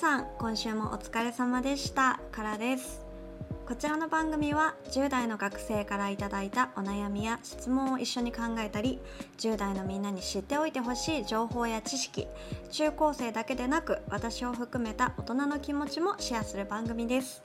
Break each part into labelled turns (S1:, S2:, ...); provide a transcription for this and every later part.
S1: さん今週もお疲れ様でしたからです。こちらの番組は10代の学生からいただいたお悩みや質問を一緒に考えたり10代のみんなに知っておいてほしい情報や知識中高生だけでなく私を含めた大人の気持ちもシェアする番組です。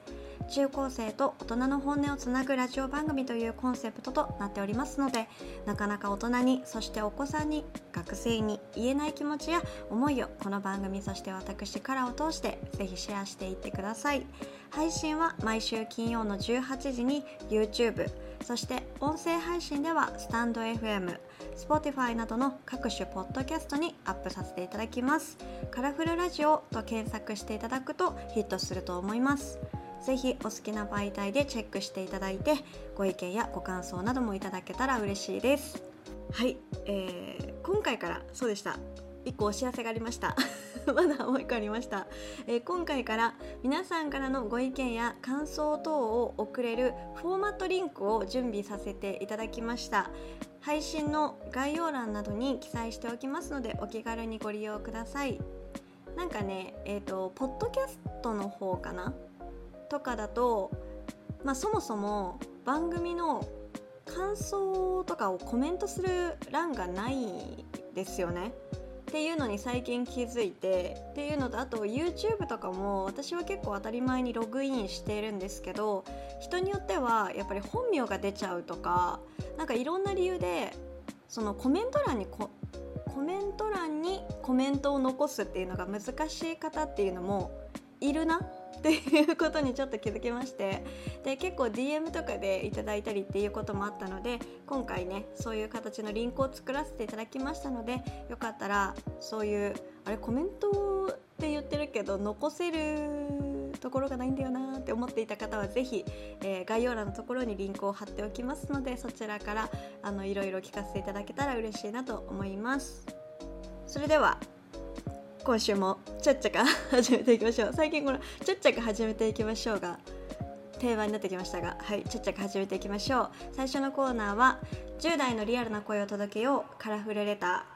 S1: 中高生と大人の本音をつなぐラジオ番組というコンセプトとなっておりますのでなかなか大人にそしてお子さんに学生に言えない気持ちや思いをこの番組そして私からを通してぜひシェアしていってください配信は毎週金曜の18時に YouTube そして音声配信ではスタンド FM Spotify などの各種ポッドキャストにアップさせていただきます。カラフルラジオと検索していただくとヒットすると思いますぜひお好きな媒体でチェックしていただいてご意見やご感想などもいただけたら嬉しいです。はい、えー、今回からそうでした。1個お知らせがありました。まだもう1個ありました、えー、今回から皆さんからのご意見や感想等を送れるフォーマットリンクを準備させていただきました。配信の概要欄などに記載しておきますのでお気軽にご利用ください。なんかねえっ、ー、とポッドキャストの方かなとかだと、まあ、そもそも番組の感想とかをコメントする欄がないですよね。っていうのに最近気づいてっていうのとあと YouTube とかも私は結構当たり前にログインしているんですけど人によってはやっぱり本名が出ちゃうとかなんかいろんな理由でそのコメント欄にコメント欄にコメントを残すっていうのが難しい方っていうのもいるなっていうことにちょっと気づきましてで結構 DM とかでいただいたりっていうこともあったので今回ねそういう形のリンクを作らせていただきましたのでよかったらそういうあれコメントって言ってるけど残せるところがないんだよなって思っていた方は是非、えー、概要欄のところにリンクを貼っておきますのでそちらからあのいろいろ聞かせていただけたら嬉しいなと思います。それでは今週もちゃっちゃか始めていきましょう。最近このちゃっちゃか始めていきましょうが定番になってきましたがはいちゃっちゃか始めていきましょう。最初のコーナーは10代のリアルな声を届けようカラフルレター。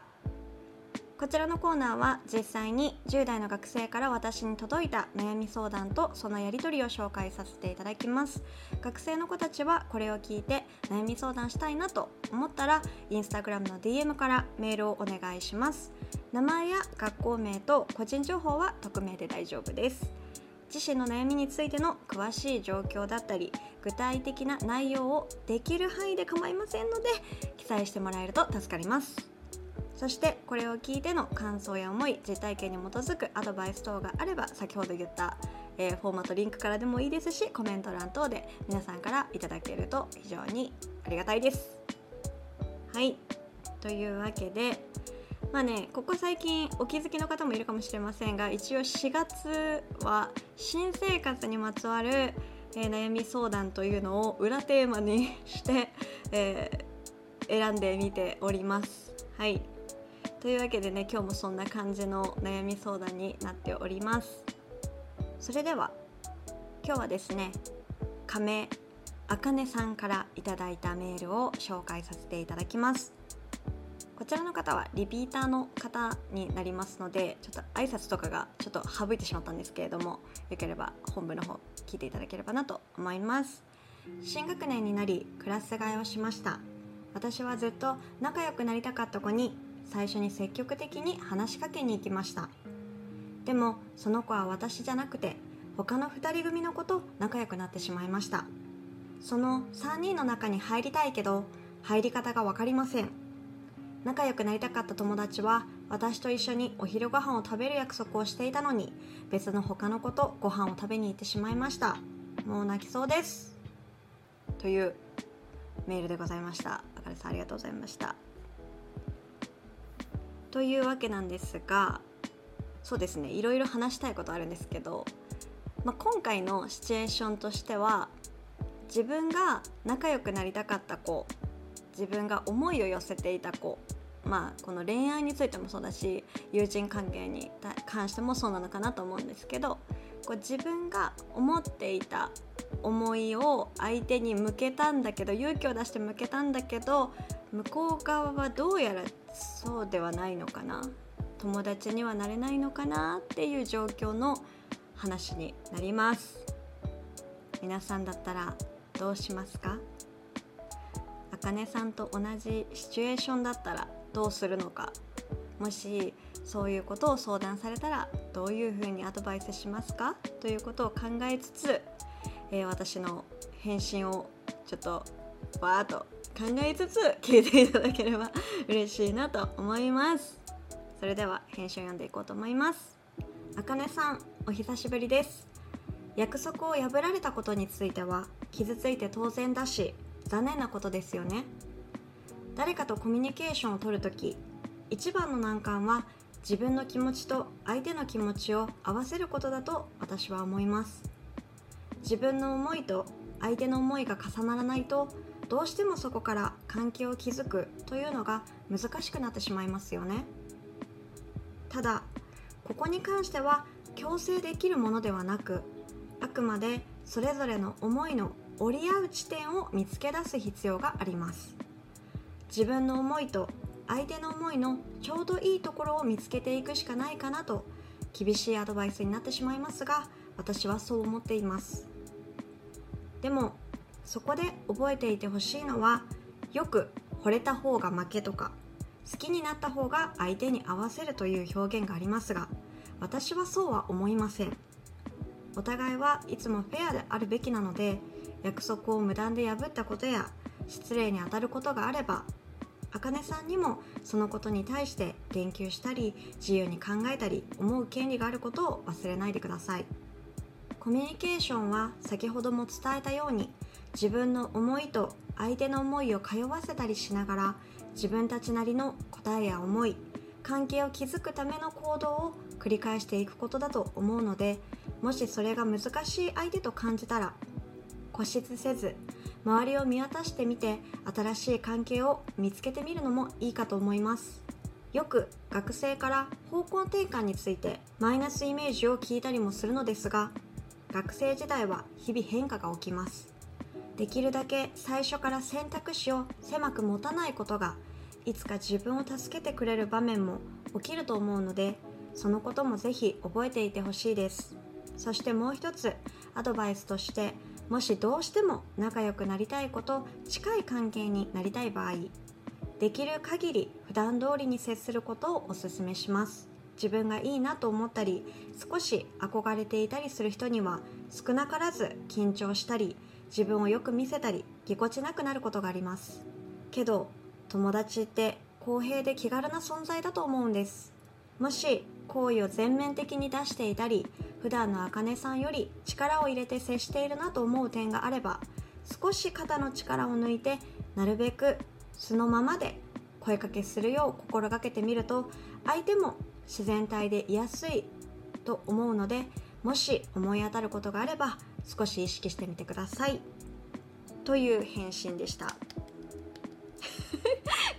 S1: こちらのコーナーは実際に10代の学生から私に届いた悩み相談とそのやり取りを紹介させていただきます。学生の子たちはこれを聞いて悩み相談したいなと思ったらインスタグラムの DM からメールをお願いします。名前や学校名と個人情報は匿名で大丈夫です。自身の悩みについての詳しい状況だったり具体的な内容をできる範囲で構いませんので記載してもらえると助かります。そしてこれを聞いての感想や思い実体験に基づくアドバイス等があれば先ほど言った、えー、フォーマットリンクからでもいいですしコメント欄等で皆さんからいただけると非常にありがたいです。はいというわけでまあねここ最近お気づきの方もいるかもしれませんが一応4月は新生活にまつわる、えー、悩み相談というのを裏テーマにして、えー、選んでみております。はいというわけでね今日もそんな感じの悩み相談になっております。それでは今日はですね亀あかねさんからいただいたメールを紹介させていただきます。こちらの方はリピーターの方になりますのでちょっと挨拶とかがちょっと省いてしまったんですけれどもよければ本部の方聞いていただければなと思います。新学年になりクラス替えをしました。私はずっと仲良くなりたかった子に最初に積極的に話しかけに行きました。でもその子は私じゃなくて他の2人組の子と仲良くなってしまいました。その3人の中に入りたいけど入り方が分かりません。仲良くなりたかった友達は私と一緒にお昼ご飯を食べる約束をしていたのに別の他の子とご飯を食べに行ってしまいました。もう泣きそうです。というメールでございました。あかりさんありがとうございました。というわけなんですがそうですねいろいろ話したいことあるんですけど、まあ、今回のシチュエーションとしては自分が仲良くなりたかった子自分が思いを寄せていた子まあこの恋愛についてもそうだし友人関係に関してもそうなのかなと思うんですけどこう自分が思っていた思いを相手に向けたんだけど勇気を出して向けたんだけど向こう側はどうやらそうではないのかな。友達にはなれないのかなっていう状況の話になります。皆さんだったらどうしますか？あかねさんと同じシチュエーションだったらどうするのか？もしそういうことを相談されたらどういうふうにアドバイスしますか？ということを考えつつ、えー、私の返信をちょっとわーっと考えつつ聞いていただければ嬉しいなと思います。それでは返信を読んでいこうと思います。あかねさんお久しぶりです。約束を破られたことについては傷ついて当然だし残念なことですよね。誰かとコミュニケーションをとるとき一番の難関は自分の気持ちと相手の気持ちを合わせることだと私は思います。自分の思いと相手の思いが重ならないとどうしてもそこから関係を築くというのが難しくなってしまいますよね。ただここに関しては強制できるものではなくあくまでそれぞれの思いの折り合う地点を見つけ出す必要があります。自分の思いと相手の思いのちょうどいいところを見つけていくしかないかなと厳しいアドバイスになってしまいますが私はそう思っています。でもそこで覚えていてほしいのはよく惚れた方が負けとか好きになった方が相手に合わせるという表現がありますが私はそうは思いません。お互いはいつもフェアであるべきなので約束を無断で破ったことや失礼にあたることがあればあかねさんにもそのことに対して言及したり自由に考えたり思う権利があることを忘れないでください。コミュニケーションは先ほども伝えたように自分の思いと相手の思いを通わせたりしながら自分たちなりの答えや思い関係を築くための行動を繰り返していくことだと思うのでもしそれが難しい相手と感じたら固執せず周りを見渡してみて新しい関係を見つけてみるのもいいかと思います。よく学生から方向転換についてマイナスイメージを聞いたりもするのですが学生時代は日々変化が起きます。できるだけ最初から選択肢を狭く持たないことがいつか自分を助けてくれる場面も起きると思うのでそのこともぜひ覚えていてほしいです。そしてもう一つアドバイスとしてもしどうしても仲良くなりたいこと近い関係になりたい場合できる限り普段通りに接することをお勧めします。自分がいいなと思ったり少し憧れていたりする人には少なからず緊張したり自分をよく見せたりぎこちなくなることがあります。けど友達って公平で気軽な存在だと思うんです。もし好意を全面的に出していたり普段のあかねさんより力を入れて接しているなと思う点があれば少し肩の力を抜いてなるべく素のままで声かけするよう心がけてみると相手も自然体でいやすいと思うのでもし思い当たることがあれば少し意識してみてください。という返信でした。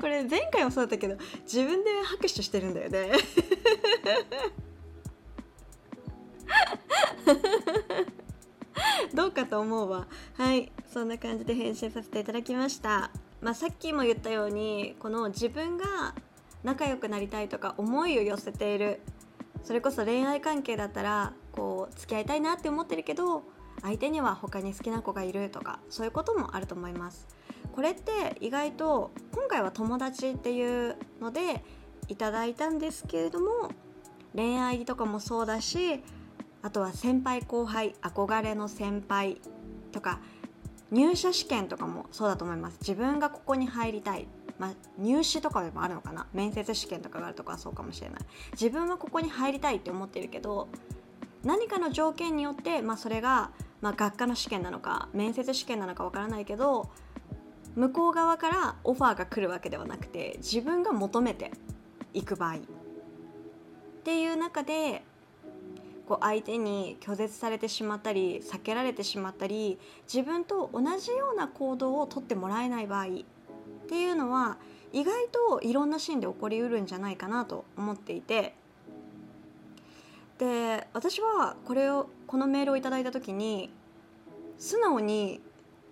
S1: これ前回もそうだったけど自分で拍手してるんだよね。どうかと思うわ。はい。そんな感じで返信させていただきました。まあ、さっきも言ったようにこの自分が仲良くなりたいとか思いを寄せている。それこそ恋愛関係だったらこう付き合いたいなって思ってるけど相手には他に好きな子がいるとかそういうこともあると思います。これって意外と今回は友達っていうのでいただいたんですけれども恋愛とかもそうだしあとは先輩後輩憧れの先輩とか入社試験とかもそうだと思います。自分がここに入りたい、まあ、入試とかでもあるのかな？面接試験とかがあるとかそうかもしれない。自分はここに入りたいって思ってるけど何かの条件によって、まあ、それが、まあ、学科の試験なのか面接試験なのかわからないけど向こう側からオファーが来るわけではなくて自分が求めていく場合。っていう中でこう相手に拒絶されてしまったり避けられてしまったり自分と同じような行動をとってもらえない場合っていうのは意外といろんなシーンで起こりうるんじゃないかなと思っていてで私はこれをこのメールをいいた時に素直に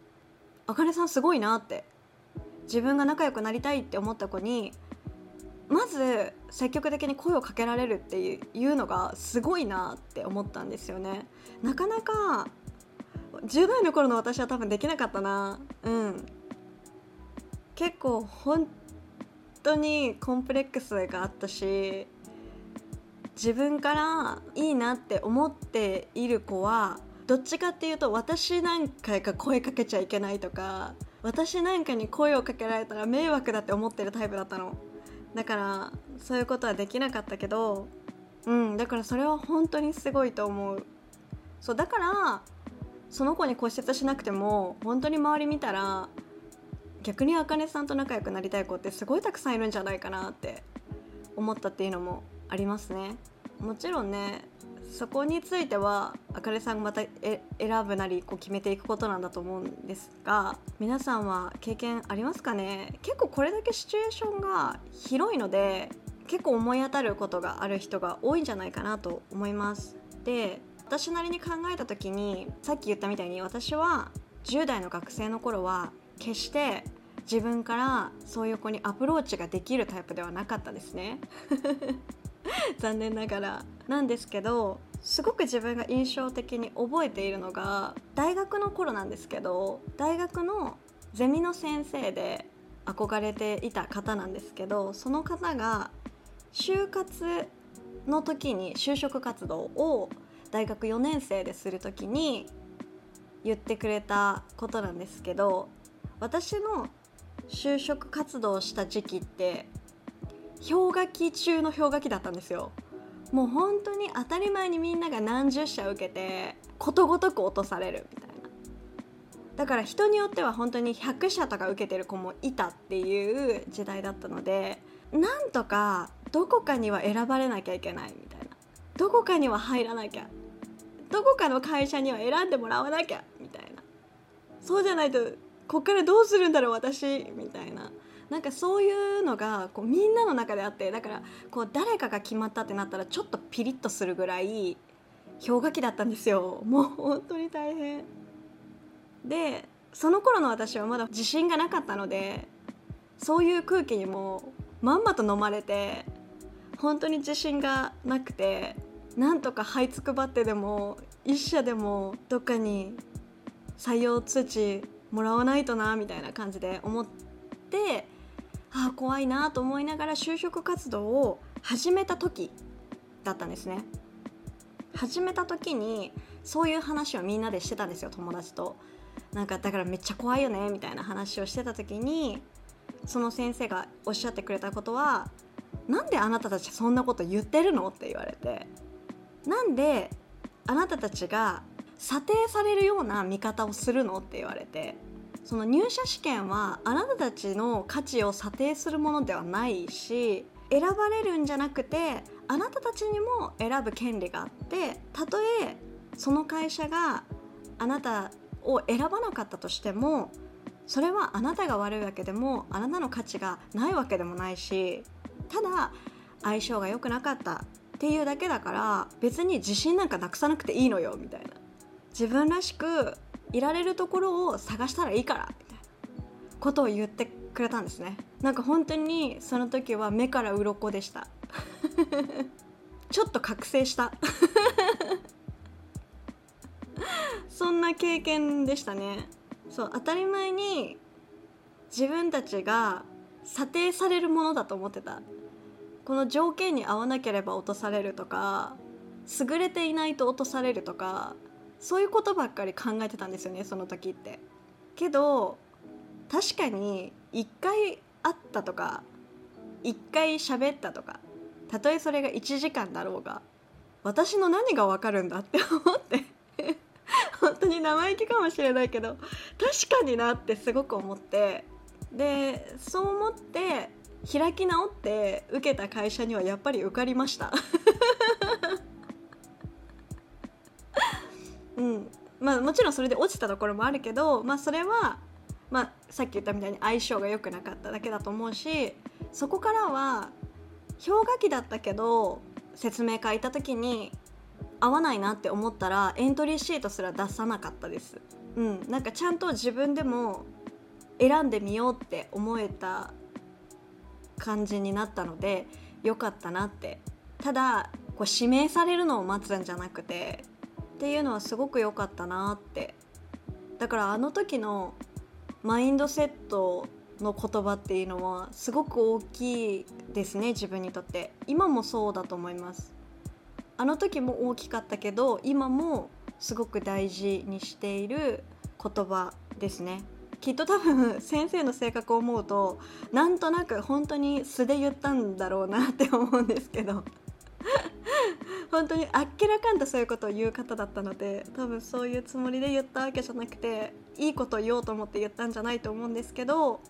S1: 「あかねさんすごいな」って自分が仲良くなりたいって思った子にまず積極的に声をかけられるっていうのがすごいなって思ったんですよね。なかなか10代の頃の私は多分できなかったな。うん。結構本当にコンプレックスがあったし自分からいいなって思っている子はどっちかっていうと私なんかが声かけちゃいけないとか私なんかに声をかけられたら迷惑だって思ってるタイプだったの。だからそういうことはできなかったけどうんだからそれは本当にすごいと思う。そうだからその子に骨折しなくても本当に周り見たら逆にあかねさんと仲良くなりたい子ってすごいたくさんいるんじゃないかなって思ったっていうのもありますね。もちろんねそこについてはあかねさんがまた選ぶなりこう決めていくことなんだと思うんですが皆さんは経験ありますかね？結構これだけシチュエーションが広いので結構思い当たることがある人が多いんじゃないかなと思います。で私なりに考えた時にさっき言ったみたいに私は10代の学生の頃は決して自分からそういう子にアプローチができるタイプではなかったですね。残念ながら。なんですけどすごく自分が印象的に覚えているのが大学の頃なんですけど大学のゼミの先生で憧れていた方なんですけどその方が就活の時に就職活動を大学4年生でする時に言ってくれたことなんですけど私の就職活動した時期って氷河期中の氷河期だったんですよ。もう本当に当たり前にみんなが何十社受けてことごとく落とされるみたいな。だから人によっては本当に100社とか受けてる子もいたっていう時代だったのでなんとかどこかには選ばれなきゃいけないみたいな。どこかには入らなきゃ。どこかの会社には選んでもらわなきゃみたいな。そうじゃないとこっからどうするんだろう私みたいな。なんかそういうのがこうみんなの中であってだからこう誰かが決まったってなったらちょっとピリッとするぐらい氷河期だったんですよ。もう本当に大変。でその頃の私はまだ自信がなかったのでそういう空気にもまんまと飲まれて本当に自信がなくてなんとか這いつくばってでも一社でもどっかに採用通知もらわないとなみたいな感じで思ってあ怖いなと思いながら就職活動を始めた時だったんですね。始めた時にそういう話をみんなでしてたんですよ友達と。なんかだからめっちゃ怖いよねみたいな話をしてた時にその先生がおっしゃってくれたことはなんであなたたちそんなこと言ってるのって言われて。なんであなたたちが査定されるような見方をするのって言われて。その入社試験はあなたたちの価値を査定するものではないし選ばれるんじゃなくてあなたたちにも選ぶ権利があってたとえその会社があなたを選ばなかったとしてもそれはあなたが悪いわけでもあなたの価値がないわけでもないしただ相性が良くなかったっていうだけだから別に自信なんかなくさなくていいのよみたいな。自分らしくいられるところを探したらいいからみたいなことを言ってくれたんですね。なんか本当にその時は目から鱗でした。ちょっと覚醒した。そんな経験でしたね。そう当たり前に自分たちが査定されるものだと思ってた。この条件に合わなければ落とされるとか優れていないと落とされるとかそういうことばっかり考えてたんですよねその時って。けど確かに1回会ったとか1回喋ったとかたとえそれが1時間だろうが私の何がわかるんだって思って 本当に生意気かもしれないけど確かになってすごく思ってでそう思って開き直って受けた会社にはやっぱり受かりました。まあもちろんそれで落ちたところもあるけどまあそれはまあさっき言ったみたいに相性が良くなかっただけだと思うしそこからは氷河期だったけど説明会行った時に合わないなって思ったらエントリーシートすら出さなかったです。うん、なんかちゃんと自分でも選んでみようって思えた感じになったのでよかったなってただこう指名されるのを待つんじゃなくてっていうのはすごく良かったなって。だからあの時のマインドセットの言葉っていうのはすごく大きいですね自分にとって。今もそうだと思います。あの時も大きかったけど今もすごく大事にしている言葉ですね。きっと多分先生の性格を思うとなんとなく本当に素で言ったんだろうなって思うんですけど。本当にあっけらかんとそういうことを言う方だったので多分そういうつもりで言ったわけじゃなくていいことを言おうと思って言ったんじゃないと思うんですけど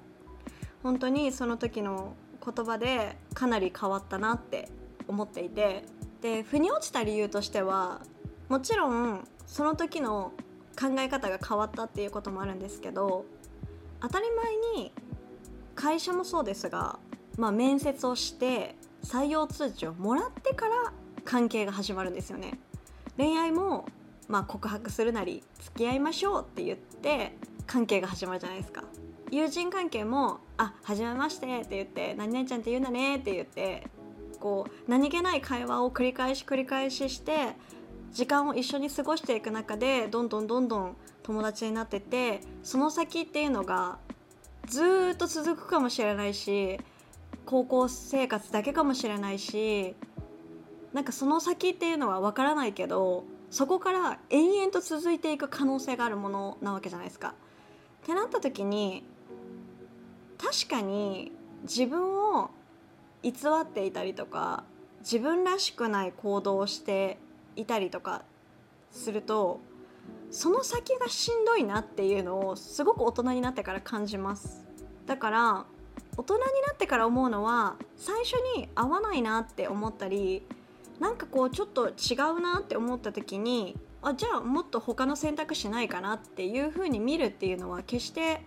S1: 本当にその時の言葉でかなり変わったなって思っていてで腑に落ちた理由としてはもちろんその時の考え方が変わったっていうこともあるんですけど当たり前に会社もそうですが、まあ、面接をして採用通知をもらってから関係が始まるんですよね。恋愛も、まあ、告白するなり付き合いましょうって言って関係が始まるじゃないですか。友人関係も「あはじめまして」って言って「何々ちゃんって言うんだね」って言ってこう何気ない会話を繰り返し繰り返しして時間を一緒に過ごしていく中でどんどんどんどん友達になっててその先っていうのがずっと続くかもしれないし高校生活だけかもしれないしなんかその先っていうのは分からないけどそこから延々と続いていく可能性があるものなわけじゃないですか。ってなった時に確かに自分を偽っていたりとか自分らしくない行動をしていたりとかするとその先がしんどいなっていうのをすごく大人になってから感じますだから大人になってから思うのは最初に合わないなって思ったりなんかこうちょっと違うなって思った時にあじゃあもっと他の選択肢ないかなっていう風に見るっていうのは決して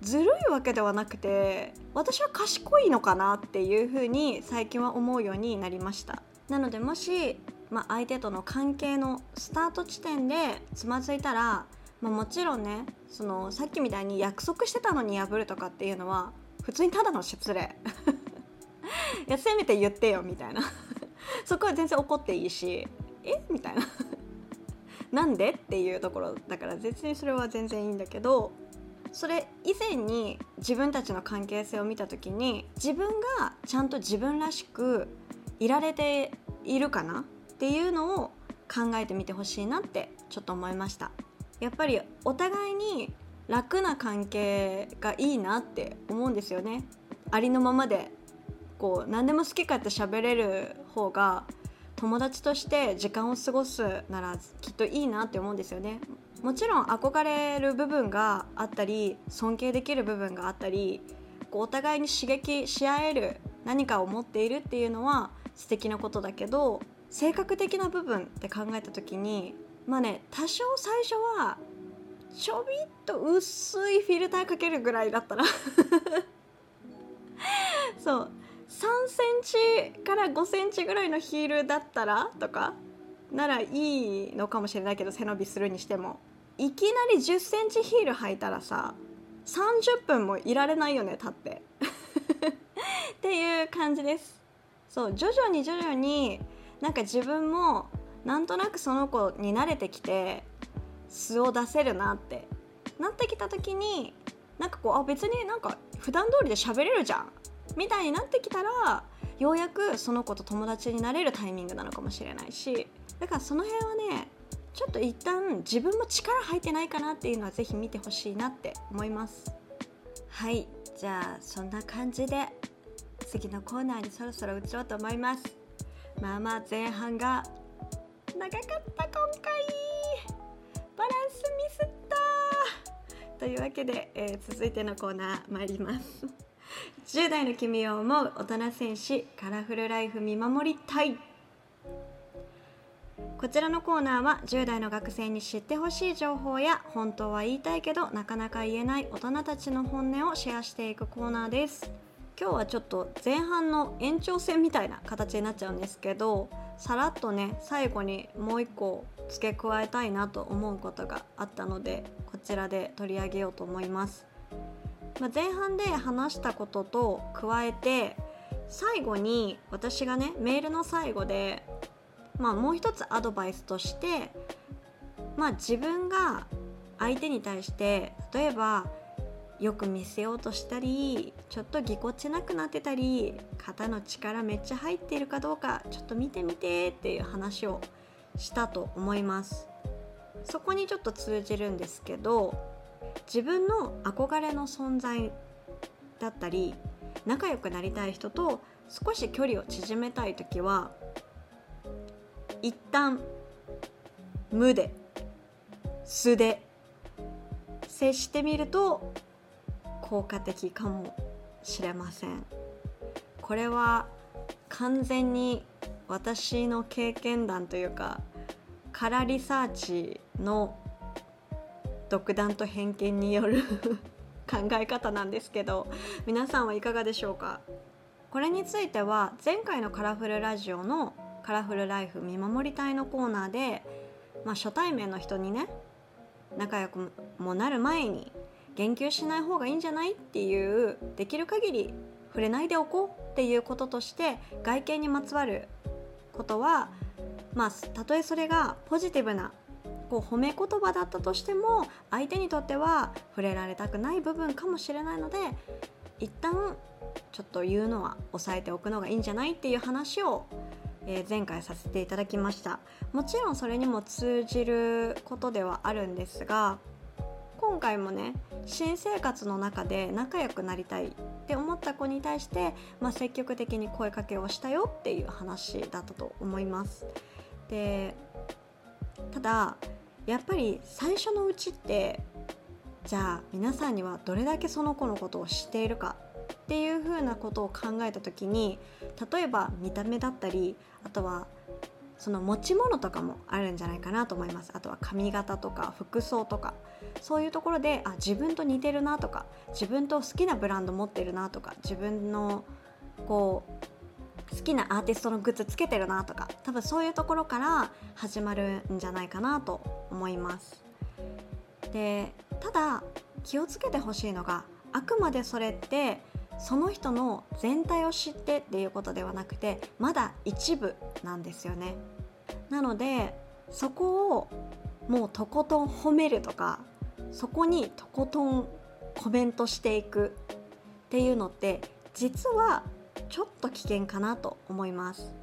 S1: ずるいわけではなくて私は賢いのかなっていう風に最近は思うようになりました。なのでもし、まあ、相手との関係のスタート地点でつまずいたら、まあ、もちろんねそのさっきみたいに約束してたのに破るとかっていうのは普通にただの失礼。いやせめて言ってよみたいな。そこは全然怒っていいしえ？みたいな。なんで？っていうところだから別にそれは全然いいんだけどそれ以前に自分たちの関係性を見た時に自分がちゃんと自分らしくいられているかな？っていうのを考えてみてほしいなってちょっと思いました。やっぱりお互いに楽な関係がいいなって思うんですよね。ありのままでこう何でも好きかって喋れる方が友達として時間を過ごすならきっといいなって思うんですよね。もちろん憧れる部分があったり尊敬できる部分があったりこうお互いに刺激し合える何かを持っているっていうのは素敵なことだけど性格的な部分って考えた時にまあね多少最初はちょびっと薄いフィルターかけるぐらいだったら。そう。センチから5センチぐらいのヒールだったらとかならいいのかもしれないけど背伸びするにしても。いきなり1 0センチヒール履いたらさ30分もいられないよね立って。っていう感じです。そう徐々に徐々になんか自分もなんとなくその子に慣れてきて素を出せるなって。なってきた時になんかこうあ別になんか普段通りで喋れるじゃん。みたいになってきたらようやくその子と友達になれるタイミングなのかもしれないしだからその辺はねちょっと一旦自分も力入ってないかなっていうのは是非見てほしいなって思います。はいじゃあそんな感じで次のコーナーにそろそろ移ろうと思います。まあまあ前半が長かった今回。バランスミスった。というわけで、えー、続いてのコーナー参ります。10代の君を思う大人戦士カラフルライフ見守りたい。こちらのコーナーは10代の学生に知ってほしい情報や本当は言いたいけどなかなか言えない大人たちの本音をシェアしていくコーナーです。今日はちょっと前半の延長戦みたいな形になっちゃうんですけどさらっとね最後にもう一個付け加えたいなと思うことがあったのでこちらで取り上げようと思います。まあ、前半で話したことと加えて最後に私がねメールの最後で、まあ、もう一つアドバイスとして、まあ、自分が相手に対して例えばよく見せようとしたりちょっとぎこちなくなってたり肩の力めっちゃ入っているかどうかちょっと見てみてっていう話をしたと思います。そこにちょっと通じるんですけど自分の憧れの存在だったり仲良くなりたい人と少し距離を縮めたい時は一旦無で素で接してみると効果的かもしれません。これは完全に私の経験談というかカラリサーチの独断と偏見による 考え方なんですけど皆さんはいかがでしょうか？これについては前回のカラフルラジオのカラフルライフ見守り隊のコーナーで、まあ、初対面の人にね仲良くもなる前に言及しない方がいいんじゃないっていうできる限り触れないでおこうっていうこととして外見にまつわることはまあたとえそれがポジティブなこう褒め言葉だったとしても相手にとっては触れられたくない部分かもしれないので一旦ちょっと言うのは抑えておくのがいいんじゃないっていう話を、え前回させていただきましたもちろんそれにも通じることではあるんですが今回もね新生活の中で仲良くなりたいって思った子に対して、まあ、積極的に声かけをしたよっていう話だったと思います。でただやっぱり最初のうちってじゃあ皆さんにはどれだけその子のことを知っているかっていうふうなことを考えた時に例えば見た目だったりあとはその持ち物とかもあるんじゃないかなと思います。あとは髪型とか服装とか。そういうところであ自分と似てるなとか自分と好きなブランド持ってるなとか自分のこう好きなアーティストのグッズつけてるなとか多分そういうところから始まるんじゃないかなと思います。でただ気をつけてほしいのがあくまでそれってその人の全体を知ってっていうことではなくてまだ一部なんですよね。なのでそこをもうとことん褒めるとかそこにとことんコメントしていくっていうのって実はちょっと危険かなと思います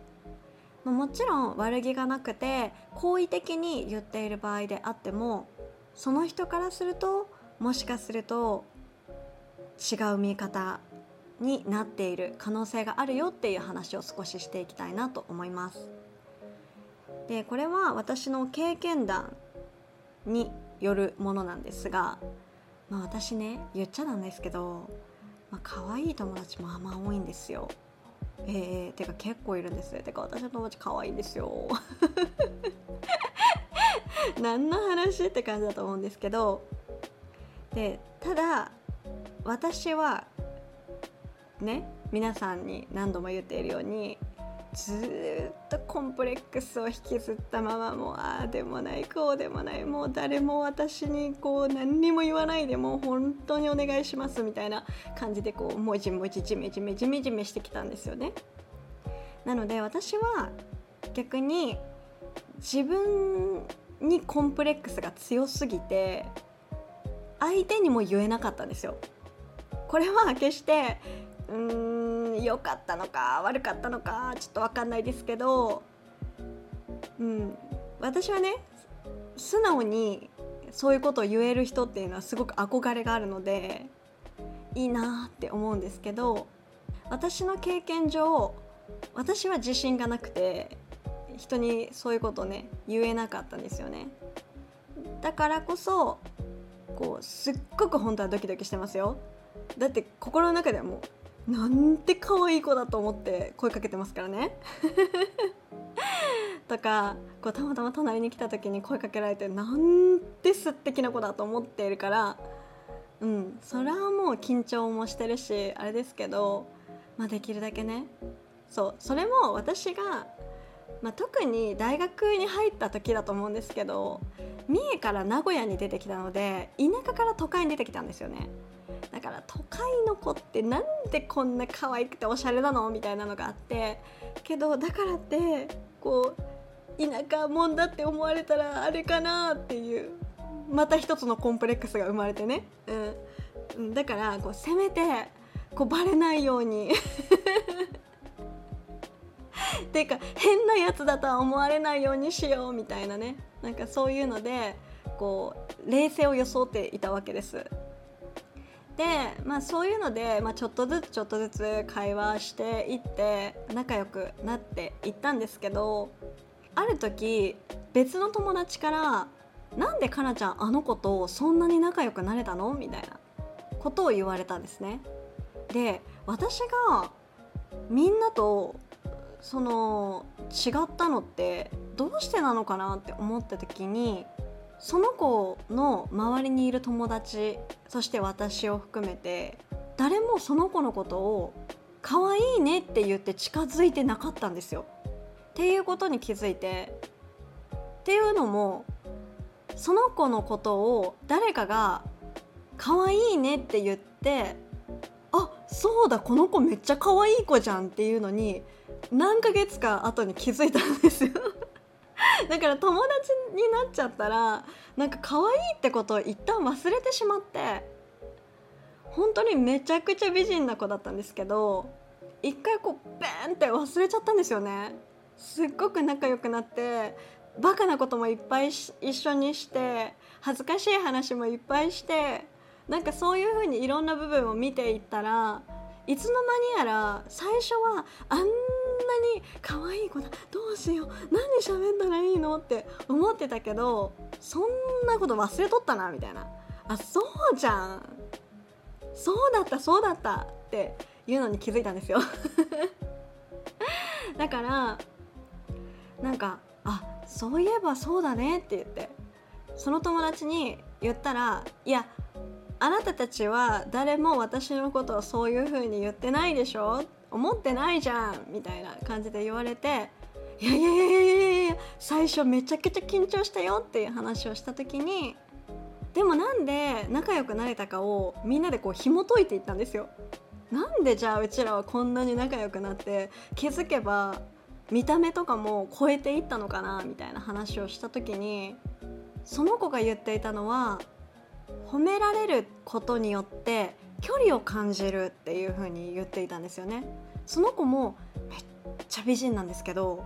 S1: まもちろん悪気がなくて好意的に言っている場合であってもその人からするともしかすると違う見方になっている可能性があるよっていう話を少ししていきたいなと思います。でこれは私の経験談によるものなんですが、まあ、私ね言っちゃなんですけど、まあ可愛い友達もあんま多いんですよ。えー、てか結構いるんです。てか私の友達可愛いんですよ。何の話って感じだと思うんですけど。でただ私はね皆さんに何度も言っているようにずっとコンプレックスを引きずったままもうああでもないこうでもないもう誰も私にこう何にも言わないでもう本当にお願いしますみたいな感じでこうもじもじじめじめじめじめしてきたんですよね。なので私は逆に自分にコンプレックスが強すぎて相手にも言えなかったんですよ。これは決してうーん良かったのか悪かったのかちょっと分かんないですけど、うん、私はね素直にそういうことを言える人っていうのはすごく憧れがあるのでいいなって思うんですけど私の経験上私は自信がなくて人にそういうことをね言えなかったんですよね。だからこそこうすっごく本当はドキドキしてますよ。だって心の中ではもうなんて可愛い子だと思って声かけてますからね。とかこうたまたま隣に来た時に声かけられてなんて素敵な子だと思っているからうんそれはもう緊張もしてるしあれですけど、まあ、できるだけね。そうそれも私が、まあ、特に大学に入った時だと思うんですけど三重から名古屋に出てきたので田舎から都会に出てきたんですよね。だから都会の子ってなんでこんな可愛くておしゃれなのみたいなのがあってけどだからってこう田舎もんだって思われたらあれかなっていうまた一つのコンプレックスが生まれてね、うん、だからこうせめてこうバレないように。っ ていうか変なやつだとは思われないようにしようみたいなね。なんかそういうのでこう冷静を装っていたわけです。で、まあ、そういうので、まあ、ちょっとずつちょっとずつ会話していって仲良くなっていったんですけどある時別の友達から「なんでかなちゃんあの子とそんなに仲良くなれたの?」みたいなことを言われたんですね。で私がみんなとその違ったのってどうしてなのかなって思った時にその子の周りにいる友達そして私を含めて誰もその子のことを可愛いねって言って近づいてなかったんですよ。っていうことに気づいてっていうのもその子のことを誰かが可愛いねって言ってあそうだこの子めっちゃ可愛い子じゃんっていうのに何ヶ月か後に気づいたんですよ だから友達になっちゃったらなんか可愛いってことを一旦忘れてしまって本当にめちゃくちゃ美人な子だったんですけど一回こうベーンって忘れちゃったんですよね。すっごく仲良くなってバカなこともいっぱい一緒にして恥ずかしい話もいっぱいしてなんかそういう風にいろんな部分を見ていったらいつの間にやら最初はあんなに可愛い子だ。どうしよう。何喋ったらいいの？って思ってたけどそんなこと忘れとったなみたいな。あそうじゃん。そうだったそうだったっていうのに気づいたんですよ。だからなんかあそういえばそうだねって言って。その友達に言ったらいやあなたたちは誰も私のことをそういう風に言ってないでしょ思ってないじゃんみたいな感じで言われていやいやいやいやいやいや最初めちゃくちゃ緊張したよっていう話をした時にでもなんで仲良くなれたかをみんなでこう紐解いていったんですよ。なんでじゃあうちらはこんなに仲良くなって気づけば見た目とかも超えていったのかなみたいな話をした時にその子が言っていたのは褒められることによって距離を感じるっていう風に言っていたんですよねその子もめっちゃ美人なんですけど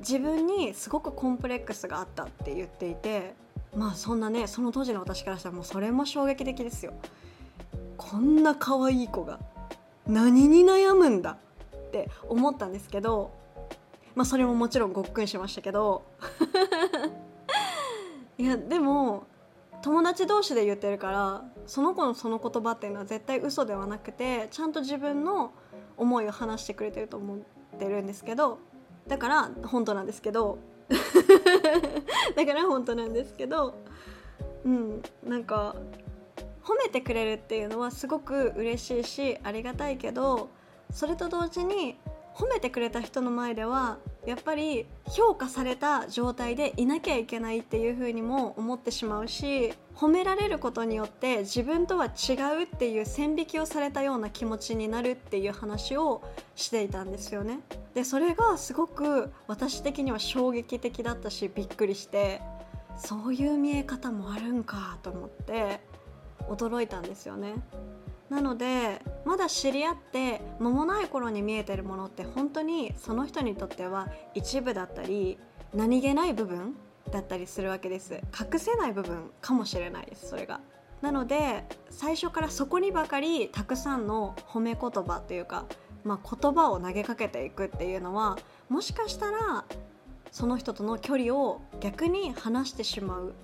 S1: 自分にすごくコンプレックスがあったって言っていてまあそんなねその当時の私からしたらもうそれも衝撃的ですよ。こんな可愛い子が何に悩むんだって思ったんですけどまあそれももちろんごっくんしましたけど。いやでも友達同士で言ってるからその子のその言葉っていうのは絶対嘘ではなくてちゃんと自分の思いを話してくれてると思ってるんですけど だから本当なんですけどだから本当なんですけどうんなんか褒めてくれるっていうのはすごく嬉しいしありがたいけどそれと同時に褒めてくれた人の前ではやっぱり評価された状態でいなきゃいけないっていうふうにも思ってしまうし褒められることによって自分とは違うっていう線引きをされたような気持ちになるっていう話をしていたんですよね。でそれがすごく私的には衝撃的だったしびっくりしてそういう見え方もあるんかと思って驚いたんですよね。なのでまだ知り合って間もない頃に見えてるものって本当にその人にとっては一部だったり何気ない部分だったりするわけです。隠せない部分かもしれないですそれが。なので最初からそこにばかりたくさんの褒め言葉というか、まあ、言葉を投げかけていくっていうのはもしかしたらその人との距離を逆に離してしまう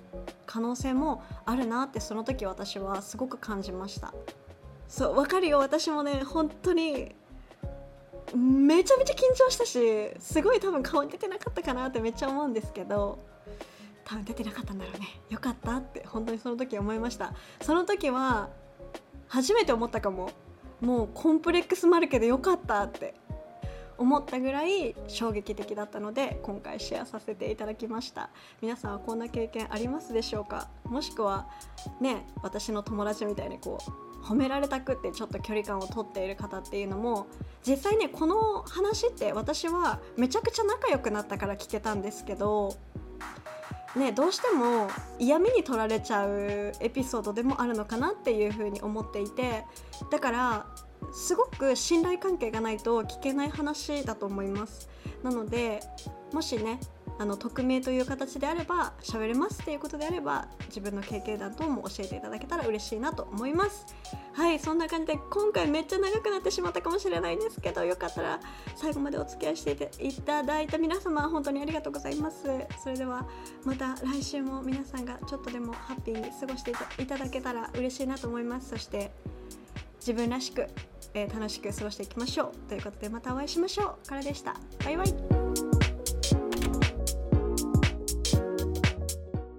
S1: 可能性もあるなってその時私はすごく感じました。そう分かるよ。私もね本当にめちゃめちゃ緊張したしすごい多分顔に出てなかったかなってめっちゃ思うんですけど多分出てなかったんだろうね。よかったって本当にその時思いました。その時は初めて思ったかも。もうコンプレックスもあるけどよかったって思ったぐらい衝撃的だったので今回シェアさせていただきました。皆さんはこんな経験ありますでしょうか？もしくはね私の友達みたいにこう褒められたくってちょっと距離感を取っている方っていうのも実際ねこの話って私はめちゃくちゃ仲良くなったから聞けたんですけどね、どうしても嫌味に取られちゃうエピソードでもあるのかなっていうふうに思っていてだからすごく信頼関係がないと聞けない話だと思います。なのでもしねあの匿名という形であれば喋れますっていうことであれば自分の経験談等も教えていただけたら嬉しいなと思います。はいそんな感じで今回めっちゃ長くなってしまったかもしれないんですけどよかったら最後までお付き合いしていただいた皆様本当にありがとうございます。それではまた来週も皆さんがちょっとでもハッピーに過ごしていただけたら嬉しいなと思います。そして自分らしく、えー、楽しく過ごしていきましょう。ということでまたお会いしましょう。からでした。バイバイ。